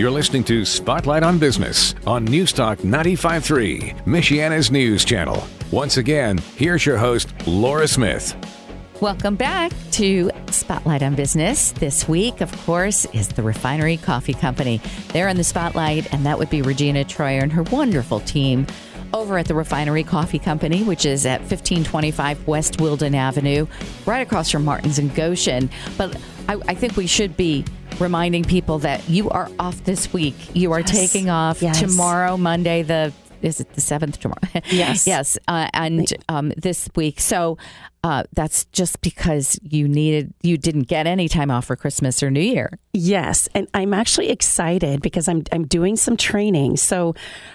You're listening to Spotlight on Business on Newstalk 95.3, Michiana's news channel. Once again, here's your host, Laura Smith. Welcome back to Spotlight on Business. This week, of course, is the Refinery Coffee Company. They're in the spotlight, and that would be Regina Troyer and her wonderful team over at the Refinery Coffee Company, which is at 1525 West Wilden Avenue, right across from Martin's and Goshen. But I, I think we should be reminding people that you are off this week. You are Yes. taking off Yes. tomorrow, Monday, the is it the seventh tomorrow? Yes. yes, uh, and um, this week. So uh, that's just because you needed, you didn't get any time off for Christmas or New Year. Yes, and I'm actually excited because I'm I'm doing some training. So,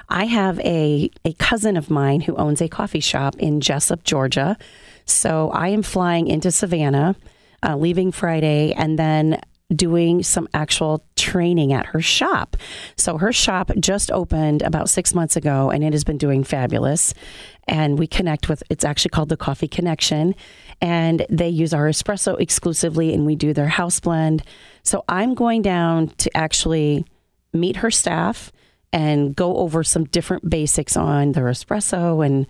I have a a cousin of mine who owns a coffee shop in Jesup, Georgia. So I am flying into Savannah, uh, leaving Friday, and then doing some actual training at her shop. So her shop just opened about six months ago, and it has been doing fabulous. And we connect with it's actually called the Coffee Connection, and they use our espresso exclusively, and we do their house blend. So I'm going down to actually meet her staff and go over some different basics on their espresso and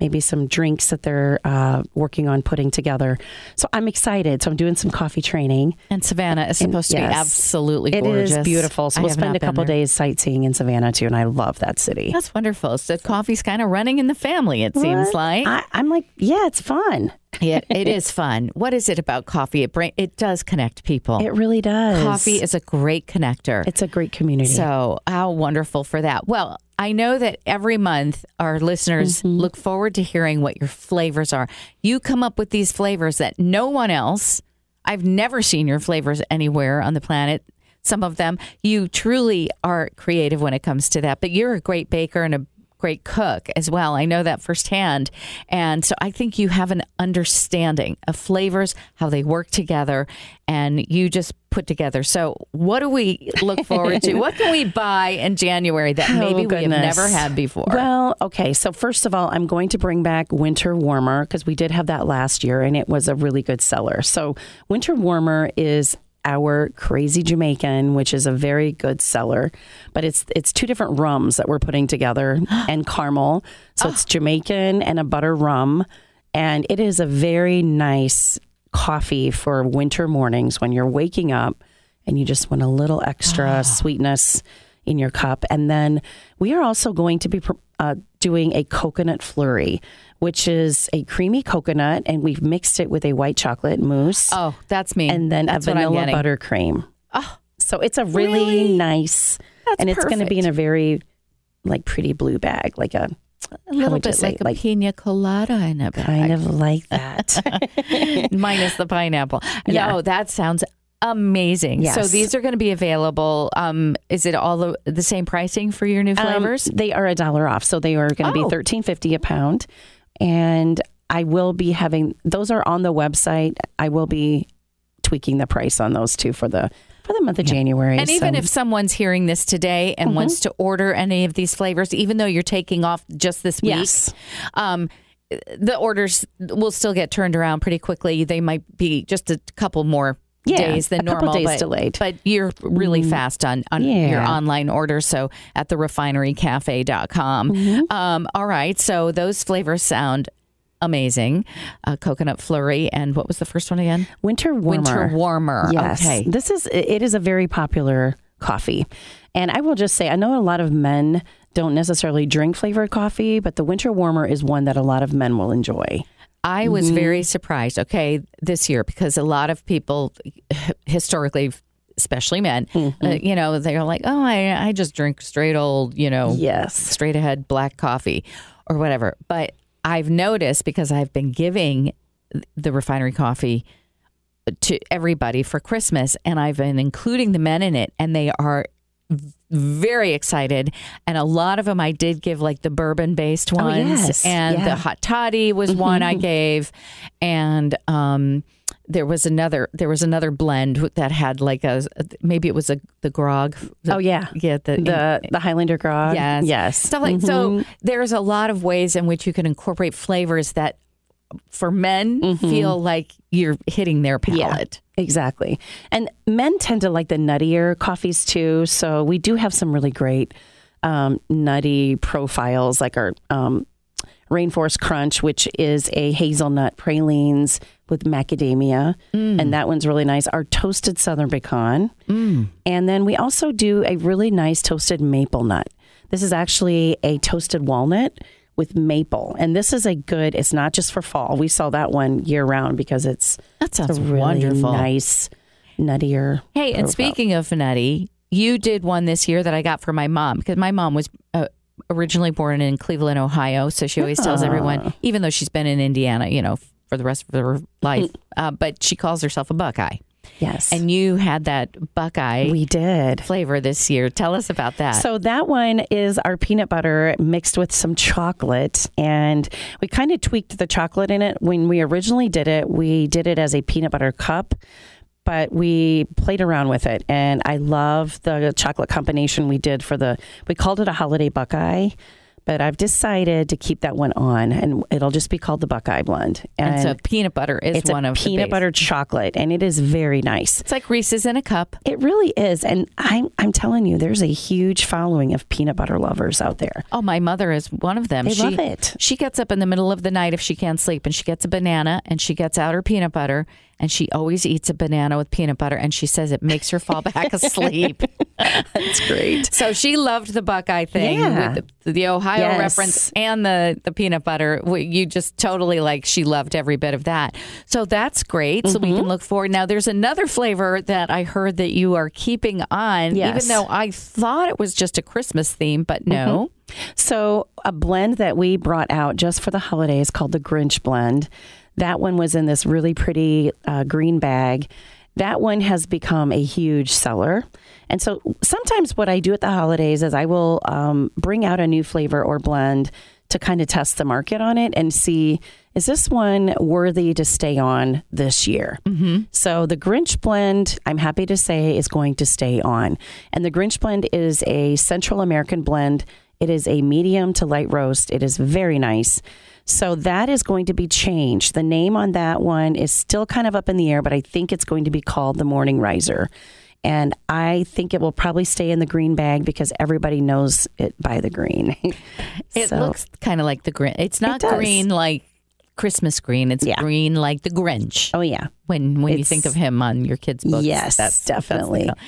maybe some drinks that they're uh, working on putting together. So I'm excited. So I'm doing some coffee training. And Savannah is And supposed to be absolutely It gorgeous. is beautiful. So I we'll spend a couple days sightseeing in Savannah too, and I love that city. That's wonderful. So coffee's kind of running in the family. It seems What? like I, I'm like, yeah, it's fun. It, it is fun. What is it about coffee? It bring it does connect people. It really does. coffee is a great connector. It's a great community. So, how wonderful for that. Well, I know that every month our listeners Mm-hmm. look forward to hearing what your flavors are. You come up with these flavors that no one else, I've never seen your flavors anywhere on the planet. Some of them, you truly are creative when it comes to that, but you're a great baker and a great cook as well. I know that firsthand. And so I think you have an understanding of flavors, how they work together, and you just put together. So, what do we look forward to? what can we buy in January that oh, maybe we have Oh, never had before? Well, okay. So first of all, I'm going to bring back Winter Warmer because we did have that last year, and it was a really good seller. So Winter Warmer is our crazy Jamaican, which is a very good seller, but it's it's two different rums that we're putting together and caramel. So it's ah. Jamaican and a butter rum, and it is a very nice coffee for winter mornings when you're waking up and you just want a little extra ah. sweetness in your cup. And then we are also going to be uh, doing a coconut flurry, which is a creamy coconut, and we've mixed it with a white chocolate mousse oh, that's me. and then that's a vanilla buttercream. Oh, so it's a really, Really? nice, That's and it's going to be in a very like pretty blue bag, like a a little bit say, like a like- pina colada in a bag, kind of like that. minus the pineapple. Yeah. No, that sounds amazing. So these are going to be available. Um, is it all the, the same pricing for your new Um, flavors? they are a dollar off, so they are going to Oh. be thirteen fifty a pound, and I will be having those are on the website. I will be tweaking the price on those too for the for the month of January. And even if someone's hearing this today and wants to order any of these flavors, even though you're taking off just this week, Yes. um, the orders will still get turned around pretty quickly. They might be just a couple more Yeah, days than a couple normal, days but, delayed. but you're really fast on, on your online order. So at the refinerycafe.com. Um, all right. So those flavors sound amazing. Uh, coconut flurry. And what was the first one again? winter warmer. Winter warmer. Yes. Okay. This is it is a very popular coffee. And I will just say I know a lot of men don't necessarily drink flavored coffee, but the winter warmer is one that a lot of men will enjoy. I was very surprised, okay, this year because a lot of people historically, especially men, uh, you know, they're like, oh, I, I just drink straight old, you know, Yes. straight ahead black coffee or whatever. But I've noticed because I've been giving the refinery coffee to everybody for Christmas and I've been including the men in it and they are very excited and a lot of them I did give like the bourbon based ones yes. and the hot toddy was one I gave and um there was another there was another blend that had like a maybe it was a the grog Oh yeah. yeah the, The the Highlander grog. Yes. Yes. Stuff like so there's a lot of ways in which you can incorporate flavors that for men feel like you're hitting their palate. Exactly. And men tend to like the nuttier coffees too. So we do have some really great um, nutty profiles, like our um, Rainforest Crunch, which is a hazelnut pralines with macadamia. And that one's really nice. Our toasted southern pecan. And then we also do a really nice toasted maple nut. This is actually a toasted walnut with maple. And this is a good, it's not just for fall. We sell that one year round because it's That sounds a really wonderful. nice, nuttier. Hey, and speaking of Nutty, you did one this year that I got for my mom because my mom was uh, originally born in Cleveland, Ohio. So she always tells everyone, even though she's been in Indiana, you know, for the rest of her life, uh, but she calls herself a Buckeye. Yes. And you had that Buckeye we did. flavor this year. Tell us about that. So that one is our peanut butter mixed with some chocolate, and we kind of tweaked the chocolate in it. When we originally did it, we did it as a peanut butter cup, but we played around with it, and I love the chocolate combination we did for the. We called it a holiday Buckeye. But I've decided to keep that one on, and it'll just be called the Buckeye Blend. and so peanut butter is it's one a of the peanut butter chocolate, and it is very nice. It's like Reese's in a cup. It really is, and I'm I'm telling you, there's a huge following of peanut butter lovers out there. Oh, my mother is one of them. They she, love it. She gets up in the middle of the night if she can't sleep and she gets a banana and she gets out her peanut butter and she always eats a banana with peanut butter and she says it makes her fall back asleep. That's great. So she loved the Buckeye thing Yeah. with the, the Ohio Yes. reference and the, the peanut butter. You just totally like, she loved every bit of that. So that's great. So Mm-hmm. we can look forward. Now, there's another flavor that I heard that you are keeping on, Yes. even though I thought it was just a Christmas theme, but no. So a blend that we brought out just for the holidays called the Grinch blend. That one was in this really pretty uh, green bag. That one has become a huge seller. And so sometimes what I do at the holidays is I will um, bring out a new flavor or blend to kind of test the market on it and see is this one worthy to stay on this year? Mm-hmm. So the Grinch blend, I'm happy to say, is going to stay on. And the Grinch blend is a Central American blend. It is a medium to light roast. It is very nice. So that is going to be changed. The name on that one is still kind of up in the air, but I think it's going to be called the Morning Riser. And I think it will probably stay in the green bag because everybody knows it by the green. It So- looks kind of like the green. It's not does. green like Christmas green. It's Yeah. green like the Grinch. Oh yeah, When when you think of him on your kids' books, Yes, that's definitely. That's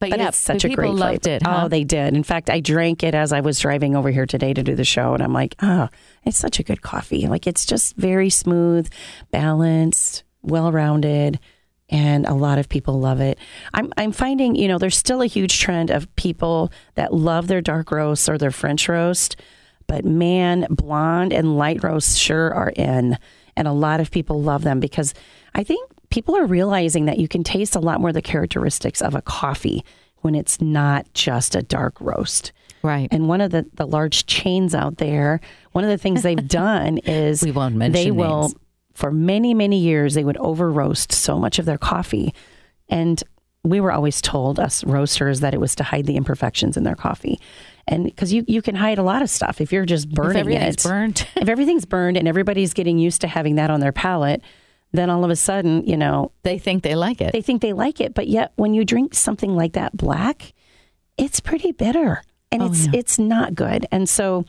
but, but yeah, it's such a great loved flavor. it. huh? Oh, they did. In fact, I drank it as I was driving over here today to do the show, and I'm like, oh, it's such a good coffee. Like it's just very smooth, balanced, well-rounded, and a lot of people love it. I'm I'm finding, you know, there's still a huge trend of people that love their dark roast or their French roast, but man, blonde and light roast sure are in, and a lot of people love them because I think people are realizing that you can taste a lot more of the characteristics of a coffee when it's not just a dark roast. right. And one of the, the large chains out there, one of the things they've done is We won't mention they will names. for many many years they would over roast so much of their coffee, and we were always told us roasters that it was to hide the imperfections in their coffee, and because you you can hide a lot of stuff if you're just if burning everything's it. burnt, if everything's burned and everybody's getting used to having that on their palate, then all of a sudden you know they think they like it. they think they like it, but yet when you drink something like that black, it's pretty bitter and Oh, it's yeah. it's not good. And so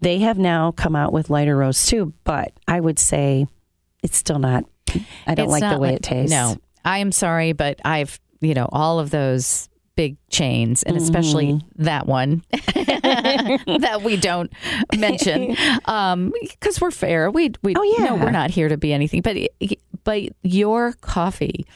they have now come out with lighter roasts too, but I would say it's still not I don't It's like the way like- it tastes. No, I am sorry, but I've you know all of those big chains, and especially Mm-hmm. that one that we don't mention because we're fair. We we Oh, yeah. no, we're not here to be anything, but but your coffee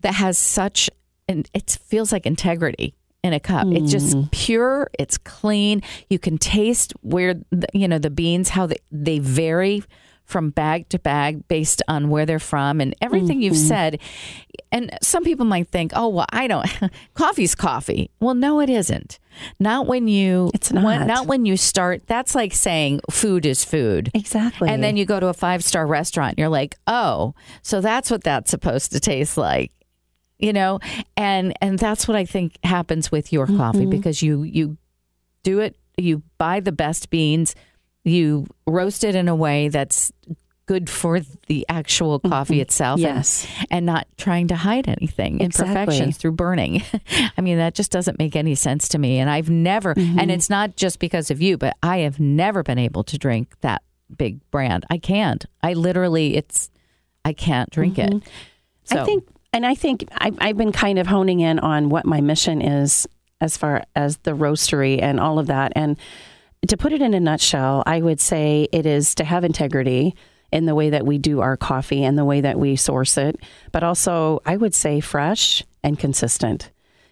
that has such and it feels like integrity in a cup. It's just Mm. pure. It's clean. You can taste where the, you know the beans how they, they vary from bag to bag based on where they're from and everything you've Mm-hmm. said. And some people might think, "Oh, well, I don't. Coffee's coffee." Well, no, it isn't. Not when you. It's when- not. not when you start. That's like saying food is food. Exactly. And then you go to a five star restaurant and you're like, oh, so that's what that's supposed to taste like. You know? And and that's what I think happens with your coffee Mm-hmm. because you you do it, you buy the best beans, you roast it in a way that's good for the actual coffee itself. Mm-hmm. Yes. And, and not trying to hide anything, Exactly. imperfections through burning. I mean, that just doesn't make any sense to me. And I've never, Mm-hmm. and it's not just because of you, but I have never been able to drink that big brand. I can't. I literally, it's, I can't drink it. So, Mm-hmm. I think, and I think I've, I've been kind of honing in on what my mission is as far as the roastery and all of that. And to put it in a nutshell, I would say it is to have integrity in the way that we do our coffee and the way that we source it, but also I would say fresh and consistent.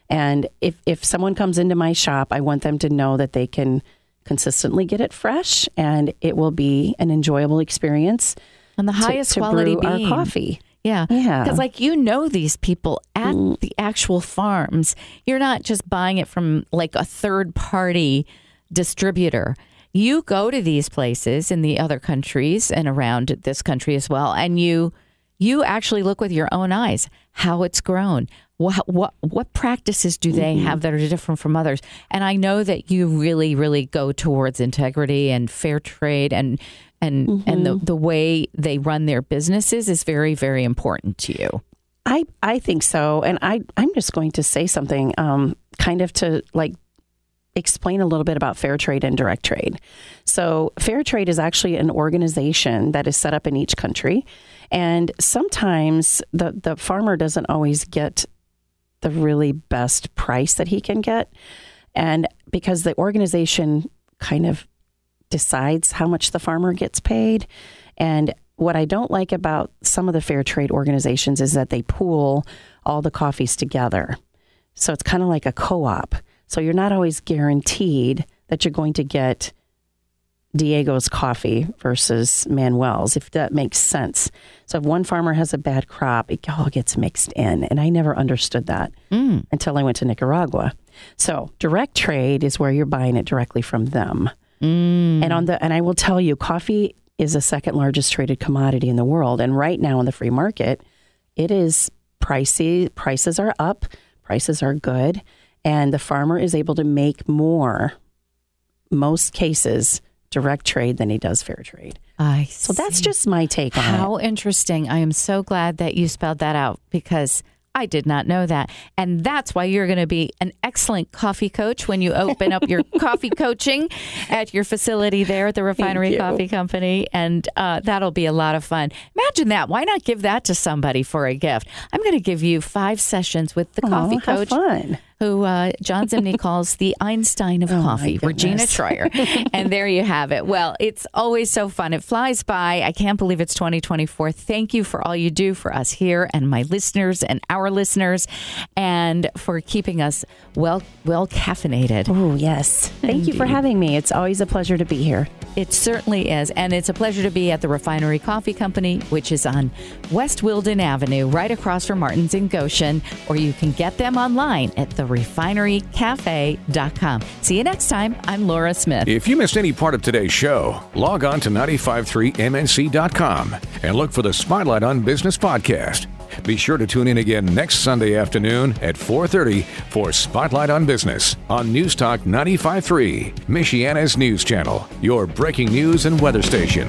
And if, if someone comes into my shop, I want them to know that they can consistently get it fresh and it will be an enjoyable experience and the highest to quality brew our coffee. Yeah. Yeah. Because, like, you know, these people at Mm. the actual farms, you're not just buying it from like a third party distributor. You go to these places in the other countries and around this country as well, and you you actually look with your own eyes how it's grown. What what what practices do they Mm-hmm. have that are different from others? And I know that you really really go towards integrity and fair trade and and and Mm-hmm. the the way they run their businesses is very very important to you. I I think so, and I I'm just going to say something, um, kind of to like explain a little bit about fair trade and direct trade. So, fair trade is actually an organization that is set up in each country, and sometimes the the farmer doesn't always get the really best price that he can get, and because the organization kind of decides how much the farmer gets paid. And what I don't like about some of the fair trade organizations is that they pool all the coffees together. So it's kind of like a co op. So you're not always guaranteed that you're going to get Diego's coffee versus Manuel's, if that makes sense. So if one farmer has a bad crop, it all gets mixed in. And I never understood that mm. until I went to Nicaragua. So direct trade is where you're buying it directly from them. Mm. And on the and I will tell you, coffee is the second largest traded commodity in the world. And right now in the free market, it is pricey. Prices are up, prices are good, and the farmer is able to make more, most cases, direct trade than he does fair trade. I So that's just my take on it. How interesting. I am so glad that you spelled that out because I did not know that. And that's why you're going to be an excellent coffee coach when you open up your coffee coaching at your facility there at the Refinery. Coffee Company. And uh, that'll be a lot of fun. Imagine that. Why not give that to somebody for a gift? I'm going to give you five sessions with the coffee Oh, coach fun. Who uh, John Zimney calls the Einstein of coffee, Regina. Troyer. and there you have it. Well, it's always so fun. It flies by. I can't believe it's 2024. Thank you for all you do for us here and my listeners and our listeners and for keeping us well well caffeinated. Oh, yes. Thank you for having me. It's always a pleasure to be here. It certainly is. And it's a pleasure to be at the Refinery Coffee Company, which is on West Wilden Avenue, right across from Martin's in Goshen, or you can get them online at therefinerycafe.com. See you next time. I'm Laura Smith. If you missed any part of today's show, log on to 953mnc.com and look for the Spotlight on Business podcast. Be sure to tune in again next Sunday afternoon at 4:30 for Spotlight on Business on News Talk 953, Michiana's news channel, your breaking news and weather station.